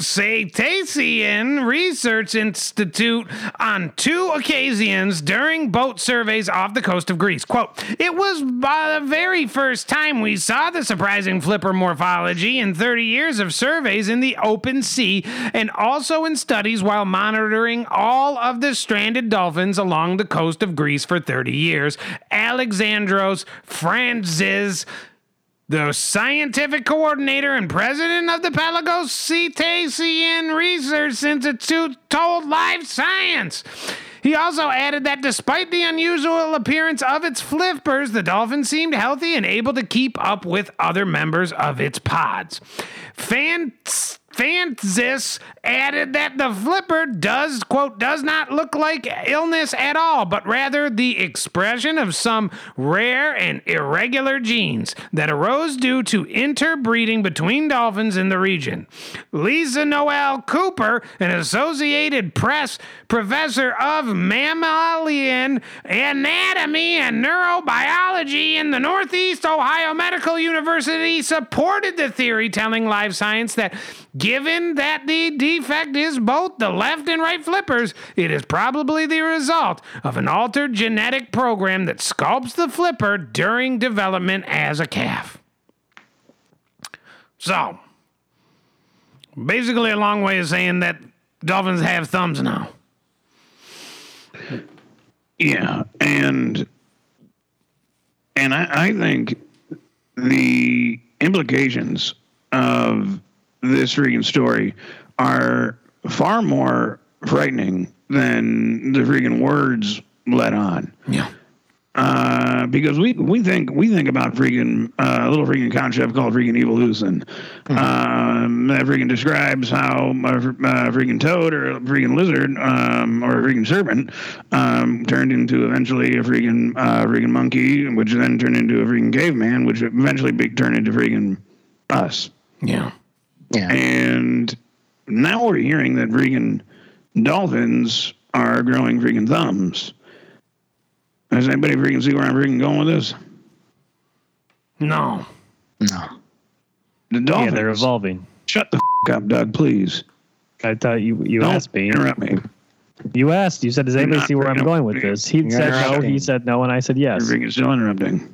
Cetacean Research Institute on two occasions during boat surveys off the coast of Greece. Quote, it was by the very first time we saw the surprising flipper morphology in 30 years of surveys in the open sea and also in studies while monitoring all of the stranded dolphins along the coast of Greece for 30 years. Alexandros Frantzis the scientific coordinator and president of the Pelagos Cetacean Research Institute told Live Science. He also added that despite the unusual appearance of its flippers, the dolphin seemed healthy and able to keep up with other members of its pods. Fans. Fanzis added that the flipper does, quote, does not look like illness at all, but rather the expression of some rare and irregular genes that arose due to interbreeding between dolphins in the region. Lisa Noel Cooper, an Associated Press professor of mammalian anatomy and neurobiology in the Northeast Ohio Medical University, supported the theory, telling Live Science that given that the defect is both the left and right flippers, it is probably the result of an altered genetic program that sculpts the flipper during development as a calf. So, basically, a long way of saying that dolphins have thumbs now. Yeah, and and I, I think the implications of this freaking story are far more frightening than the freaking words let on. Yeah. Uh, because we we think we think about freaking uh, a little freaking concept called freaking evolution. Um, that freaking describes how a, uh freaking toad or a freaking lizard um, or a freaking serpent um, turned into eventually a freaking uh, freaking monkey, which then turned into a freaking caveman, which eventually big turned into freaking us. Yeah. Yeah. And now we're hearing that freaking dolphins are growing freaking thumbs. Does anybody freaking see where I'm freaking going with this? No. No. The yeah, dolphins. they're evolving. Shut the f- up, Doug, please. I thought you you Don't asked me. interrupt me. You asked. You said, "Does anybody see where I'm going with this?" He said no. He said no, and I said You're yes. freaking still interrupting.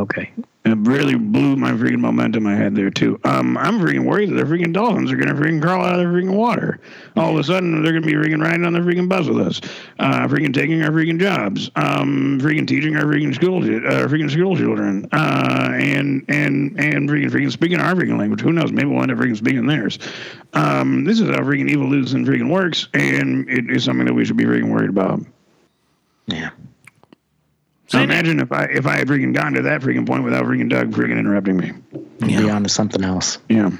Okay. It really blew my freaking momentum I had there too. Um, I'm freaking worried that the freaking dolphins are gonna freaking crawl out of the freaking water. All of a sudden, they're gonna be freaking riding on the freaking bus with us, uh, freaking taking our freaking jobs, um, freaking teaching our freaking school, uh, freaking school children, uh, and and and freaking freaking speaking our freaking language. Who knows? Maybe we'll end up freaking speaking theirs. Um, this is how freaking evil evolution freaking works, and it is something that we should be freaking worried about. Yeah. So Say- imagine if I if I had freaking gotten to that freaking point without freaking Doug freaking interrupting me. Be on to something else. Yeah.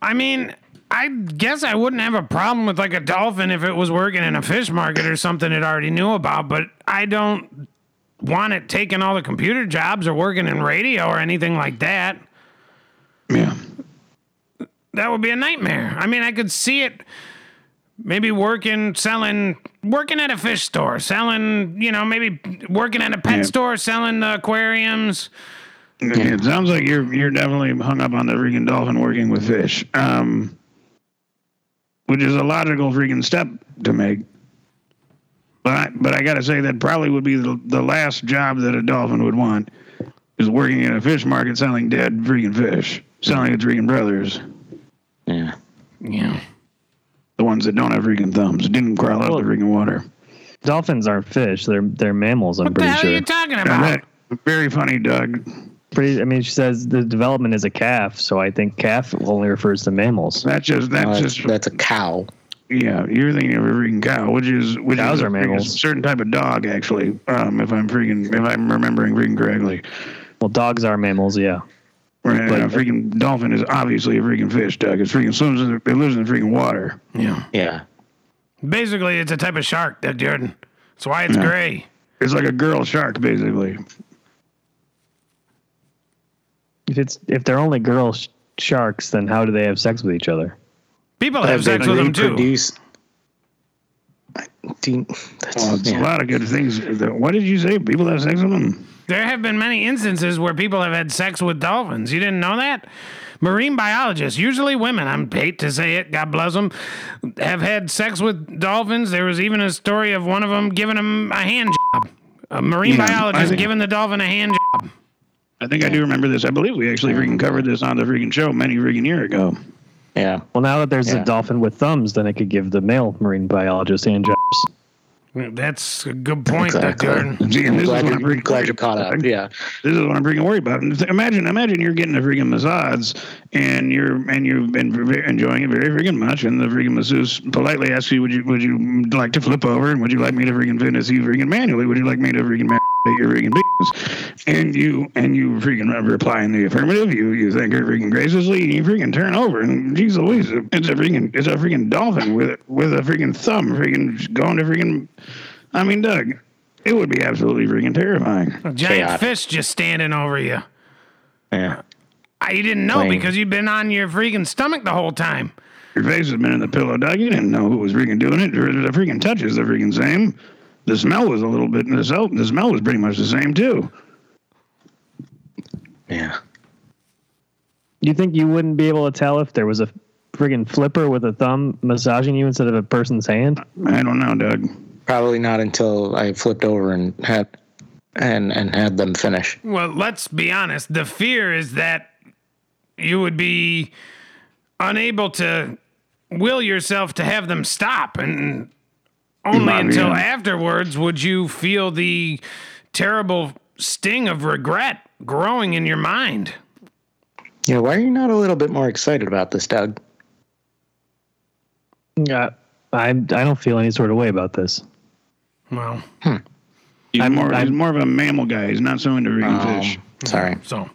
I mean, I guess I wouldn't have a problem with like a dolphin if it was working in a fish market or something it already knew about, but I don't want it taking all the computer jobs or working in radio or anything like that. Yeah. That would be a nightmare. I mean, I could see it maybe working, selling, working at a fish store, selling, you know, maybe working at a pet Yeah. store, selling the aquariums. It sounds like you're you're definitely hung up on the freaking dolphin working with fish, um, which is a logical freaking step to make. But I, but I gotta say that probably would be the, the last job that a dolphin would want is working in a fish market selling dead freaking fish, selling its freaking brothers, Yeah. Yeah. The ones that don't have freaking thumbs, didn't crawl out Well- the freaking water. Dolphins aren't fish; they're they're mammals. I'm What the pretty hell sure. are you talking about? that- very funny, Doug. Pretty. I mean, she says the development is a calf, so I think calf only refers to mammals. That's just that's No, that's, just that's a cow. Yeah, you're thinking of a freaking cow, which is which Cows is a are freaking mammals. certain type of dog, actually. Um, if I'm freaking if I'm remembering freaking correctly, Well, dogs are mammals, yeah. Right? But- a freaking dolphin is obviously a freaking fish, Doug. It's freaking swims. In the, it lives in the freaking water. Yeah. Yeah. Basically, it's a type of shark, Doug Jordan. That's why it's Yeah. gray. It's like a girl shark, basically. If it's if they're only girl sh- sharks, then how do they have sex with each other? People have they sex with them too. reproduce- Do you- that's, Well, yeah. a lot of good things. What did you say? People have sex with them. There have been many instances where people have had sex with dolphins. You didn't know that? Marine biologists, usually women, I'm hate to say it, God bless them, have had sex with dolphins. There was even a story of one of them giving them a hand job. A marine Yeah, biologist think- giving the dolphin a hand job. I think I do remember this. I believe we actually freaking covered this on the freaking show many freaking year ago. yeah. Well, now that there's Yeah. a dolphin with thumbs, then it could give the male marine biologist hand jobs. That's a good point, Exactly. Doug Jordan. See, and I'm is glad, what I'm you're, glad you caught up. Yeah. This is what I'm freaking worried about. Imagine, imagine you're getting a freaking massage, and you're and you've been enjoying it very freaking much, and the freaking masseuse politely asks you, "Would you would you like to flip over, and would you like me to freaking finish you freaking manually? Would you like me to freaking masturbate your freaking penis?" And you and you freaking reply in the affirmative. You you think thank her freaking graciously, and you freaking turn over, and geez Louise, it's a freaking it's a freaking dolphin with with a freaking thumb, freaking going to freaking. I mean, Doug. It would be absolutely freaking terrifying. A giant Chaotic. fish just standing over you. Yeah. I, you didn't know Plain. because you've been on your freaking stomach the whole time. Your face has been in the pillow, Doug. You didn't know who was freaking doing it. The freaking touch is the freaking same. The smell was a little bit. The smell, the smell was pretty much the same too. Yeah. Do you think you wouldn't be able to tell if there was a friggin' flipper with a thumb massaging you instead of a person's hand? I don't know, Doug. Probably not until I flipped over and had and and had them finish. Well, let's be honest. The fear is that you would be unable to will yourself to have them stop, and only Might until yeah. afterwards would you feel the terrible sting of regret growing in your mind. Yeah. Why are you not a little bit more excited about this, Doug? Yeah, I I don't feel any sort of way about this. Well, He's I'm- more. I'm- more of a mammal guy. He's not so into freaking Um, fish. sorry. So,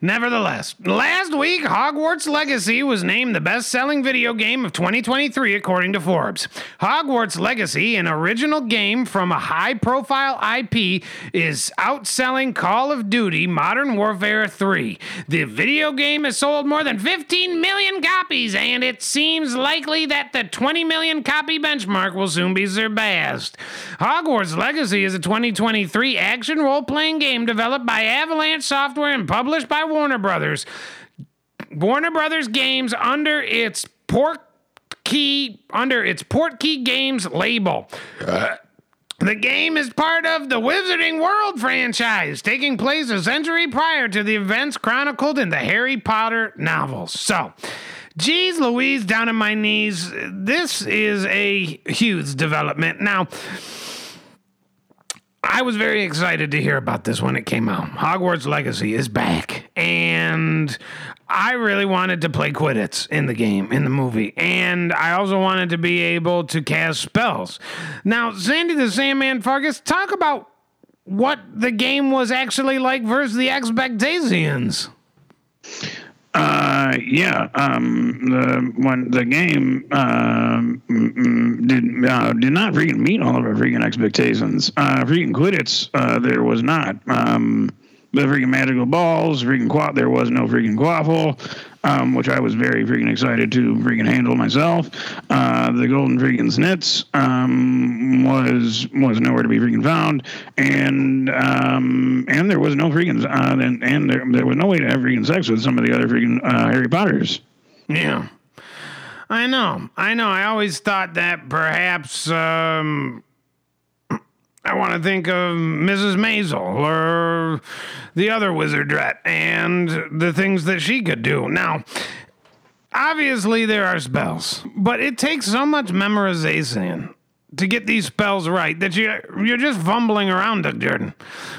nevertheless, last week, Hogwarts Legacy was named the best selling video game of 2023, according to Forbes. Hogwarts Legacy, an original game from a high profile IP, is outselling Call of Duty Modern Warfare 3. The video game has sold more than 15 million copies, and it seems likely that the 20 million copy benchmark will soon be surpassed. Hogwarts Legacy is a 2023 action role playing game developed by Avalanche Software and published by Warner Brothers. Warner Brothers Games under its port key under its Portkey Games label. Uh, the game is part of the Wizarding World franchise, taking place a century prior to the events chronicled in the Harry Potter novels. So, geez Louise, down on my knees, this is a huge development. Now, I was very excited to hear about this when it came out. Hogwarts Legacy is back, and I really wanted to play Quidditch in the game, in the movie, and I also wanted to be able to cast spells. Now, Sandy the Sandman Fargus, talk about what the game was actually like versus the expectations. Uh, yeah. Um, the when the game um mm, mm, did uh, did not freaking meet all of our freaking expectations. Uh, freaking Quidditch, uh, there was not. Um, the freaking magical balls, freaking quaff. There was no freaking quaffle, um, which I was very freaking excited to freaking handle myself. Uh, the golden freaking snits um, was was nowhere to be freaking found, and um, and there was no freaking uh, and, and there, there was no way to have freaking sex with some of the other freaking uh, Harry Potters. Yeah. I know. I know. I always thought that perhaps um, I want to think of Mrs. Maisel or the other wizardette and the things that she could do. Now, obviously there are spells, but it takes so much memorization to get these spells right that you you're just fumbling around, Doug Jordan,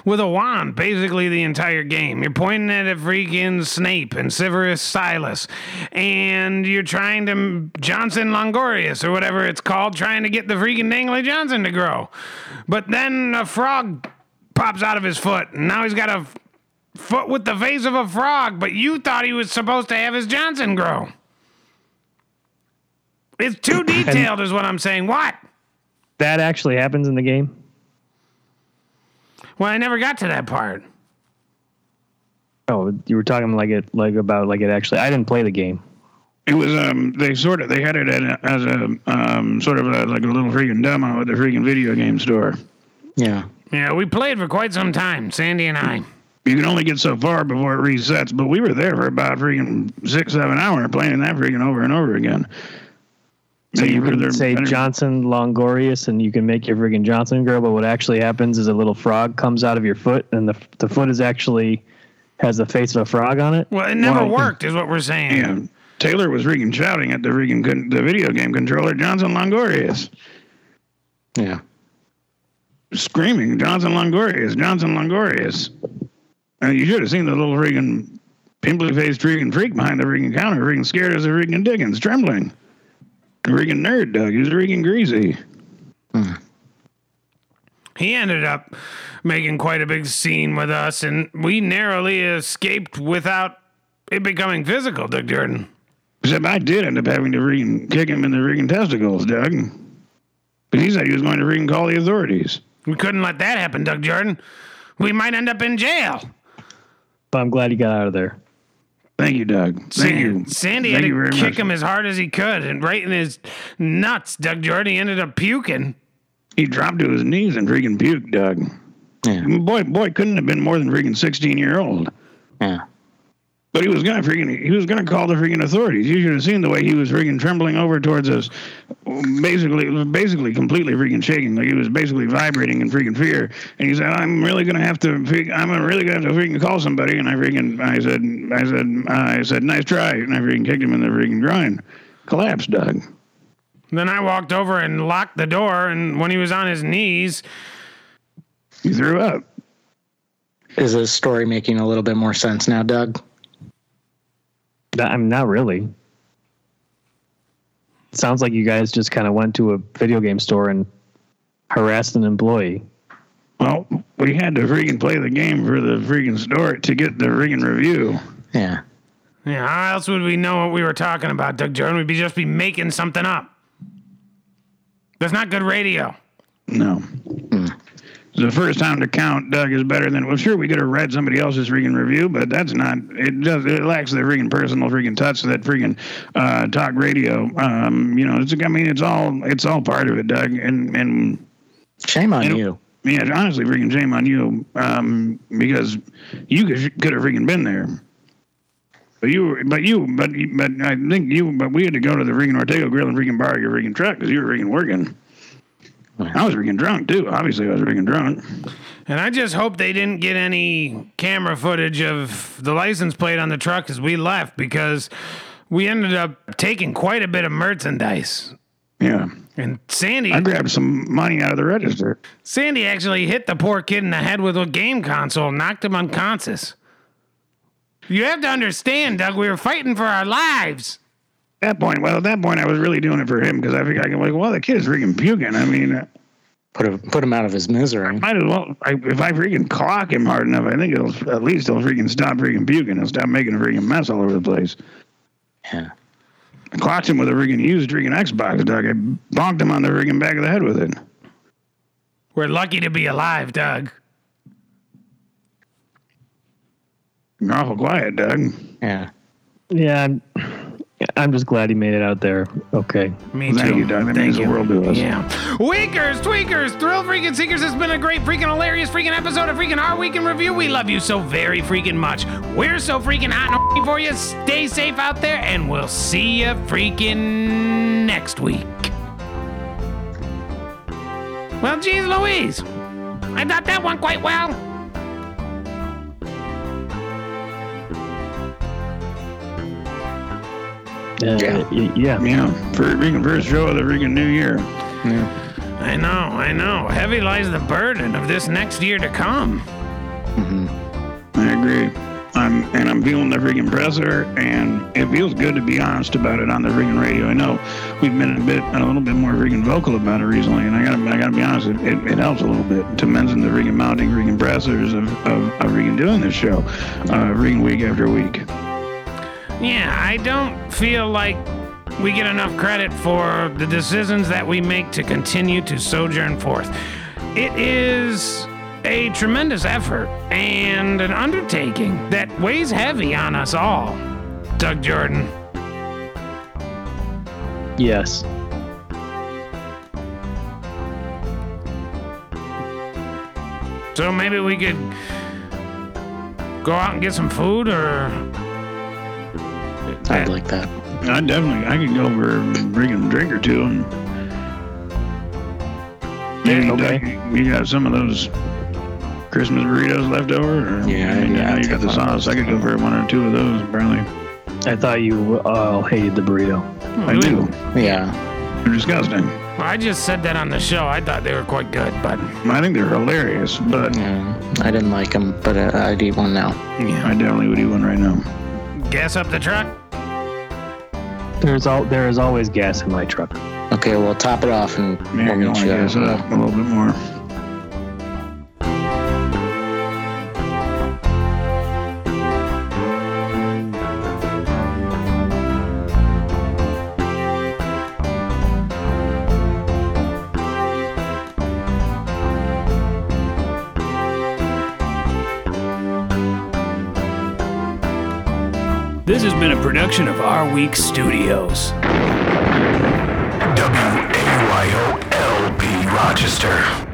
with a wand basically the entire game. You're pointing at a freaking Snape and Severus Silas, and you're trying to Johnson Longorius or whatever it's called, trying to get the freaking Dangly Johnson to grow. But then a frog pops out of his foot, and now he's got a foot with the face of a frog. But you thought he was supposed to have his Johnson grow. It's too detailed, is what I'm saying. What? That actually happens in the game. Well, I never got to that part. Oh, you were talking like it, like about like it actually. I didn't play the game. It was um they sort of they had it at a, as a um sort of a, like a little freaking demo at the freaking video game store. Yeah. Yeah, we played for quite some time, Sandy and I. You can only get so far before it resets, but we were there for about freaking six seven hours playing that freaking over and over again. So you can there- say Johnson Longorius, and you can make your friggin' Johnson grow. But what actually happens is a little frog comes out of your foot, and the the foot is actually has the face of a frog on it. Well, it never Well, worked, is what we're saying. Yeah, Taylor was freaking shouting at the freaking con- the video game controller, Johnson Longorius, Yeah. screaming, Johnson Longorius, Johnson Longorius. And you should have seen the little freaking pimply faced freaking freak behind the freaking counter, freaking scared as a freaking Dickens, trembling. Freaking nerd, Doug. He was freaking greasy. Hmm. He ended up making quite a big scene with us, and we narrowly escaped without it becoming physical, Doug Jordan. Except I did end up having to freaking kick him in the freaking testicles, Doug. But he said he was going to freaking call the authorities. We couldn't let that happen, Doug Jordan. We might end up in jail. But I'm glad he got out of there. Thank you, Doug. Thank San- you. Sandy Thank had you to kick much. him as hard as he could, and right in his nuts, Doug Jordan. He ended up puking. He dropped to his knees and freaking puked, Doug. Yeah. Boy, boy, couldn't have been more than freaking sixteen year old. Yeah. But he was gonna freaking he was gonna call the freaking authorities. You should have seen the way he was freaking trembling over towards us, basically basically completely freaking shaking, like he was basically vibrating in freaking fear. And he said, "I'm really gonna have to I'm really gonna have to freaking call somebody." And I freaking I said I said I said nice try, and I freaking kicked him in the freaking groin. Collapsed, Doug. Then I walked over and locked the door, and when he was on his knees, He threw up. Is this story making a little bit more sense now, Doug? Not- I'm not really. It sounds like you guys just kind of went to a video game store and harassed an employee. Well, we had to freaking play the game for the freaking store to get the freaking review. Yeah. yeah, how else would we know what we were talking about, Doug Jordan? We'd be just be making something up. That's not good radio. No. Hmm. The first time to count, Doug, is better than. Well, sure, we could have read somebody else's freaking review, but that's not. It does. It lacks the freaking personal freaking touch of that freaking uh, talk radio. Um, you know, it's. I mean, it's all. It's all part of it, Doug. And and Shame on And- you. yeah, honestly, freaking shame on you, um, because you could, could have freaking been there. But you, but you, but but I think you, but we had to go to the freaking Ortega Grill and freaking borrow your freaking truck because you were freaking working. I was freaking drunk too. Obviously, I was freaking drunk. And I just hope they didn't get any camera footage of the license plate on the truck as we left because we ended up taking quite a bit of merchandise. Yeah, And Sandy, I grabbed some money out of the register. Sandy actually hit the poor kid in the head with a game console, knocked him unconscious. You have to understand, Doug, we were fighting for our lives. At that point, well, at that point, I was really doing it for him because I figured I can like, well, the kid is freaking puking. I mean, uh, Put him, put him out of his misery. I might as well. I, if I freaking clock him hard enough, I think it'll at least he'll freaking stop freaking puking. He'll stop making a freaking mess all over the place. Yeah. I clocked him with a freaking used freaking Xbox, Doug. I bonked him on the freaking back of the head with it. We're lucky to be alive, Doug. You're awful quiet, Doug. Yeah. Yeah, I'm, I'm just glad he made it out there. Okay. Me Thank too. you, Doug. That Thank means the you. world to us. Yeah. Weakers, tweakers, thrill freaking seekers. It's been a great freaking hilarious freaking episode of freaking our week in review. We love you so very freaking much. We're so freaking hot and for you. Stay safe out there, and we'll see you freaking next week. Well, geez, Louise, I thought that went quite well. Uh, Yeah. y- yeah. Yeah, for freaking first show of the freaking new year. Yeah. I know, I know. Heavy lies the burden of this next year to come. Mm-hmm. I agree. I'm and I'm feeling the freaking pressure, and it feels good to be honest about it on the freaking radio. I know we've been a bit, a little bit more freaking vocal about it recently, and I gotta, I gotta be honest, it, it, it helps a little bit to mention the freaking mounting freaking pressers of, of, of freaking doing this show, uh, freaking week after week. Yeah, I don't feel like we get enough credit for the decisions that we make to continue to sojourn forth. It is a tremendous effort and an undertaking that weighs heavy on us all. Doug Jordan. Yes. So maybe we could go out and get some food or. I'd like that. I definitely, I could go for bring a drink or two, and maybe Okay. Doug, you got some of those Christmas burritos left over. Or, Yeah, I mean, yeah, you got the take one sauce. I could go for one or two of those, probably. I thought you all hated the burrito. I do. Yeah. They're disgusting. Well, I just said that on the show. I thought they were quite good, but I think they're hilarious, but Yeah. I didn't like them, but uh, I'd eat one now. yeah. I definitely would eat one right now. Gas up the truck. There's all there is always gas in my truck. Okay, well, top it off and Yeah, we'll you meet only you. gas it up a little bit more. Production of Our Week Studios. WAYO LP Rochester.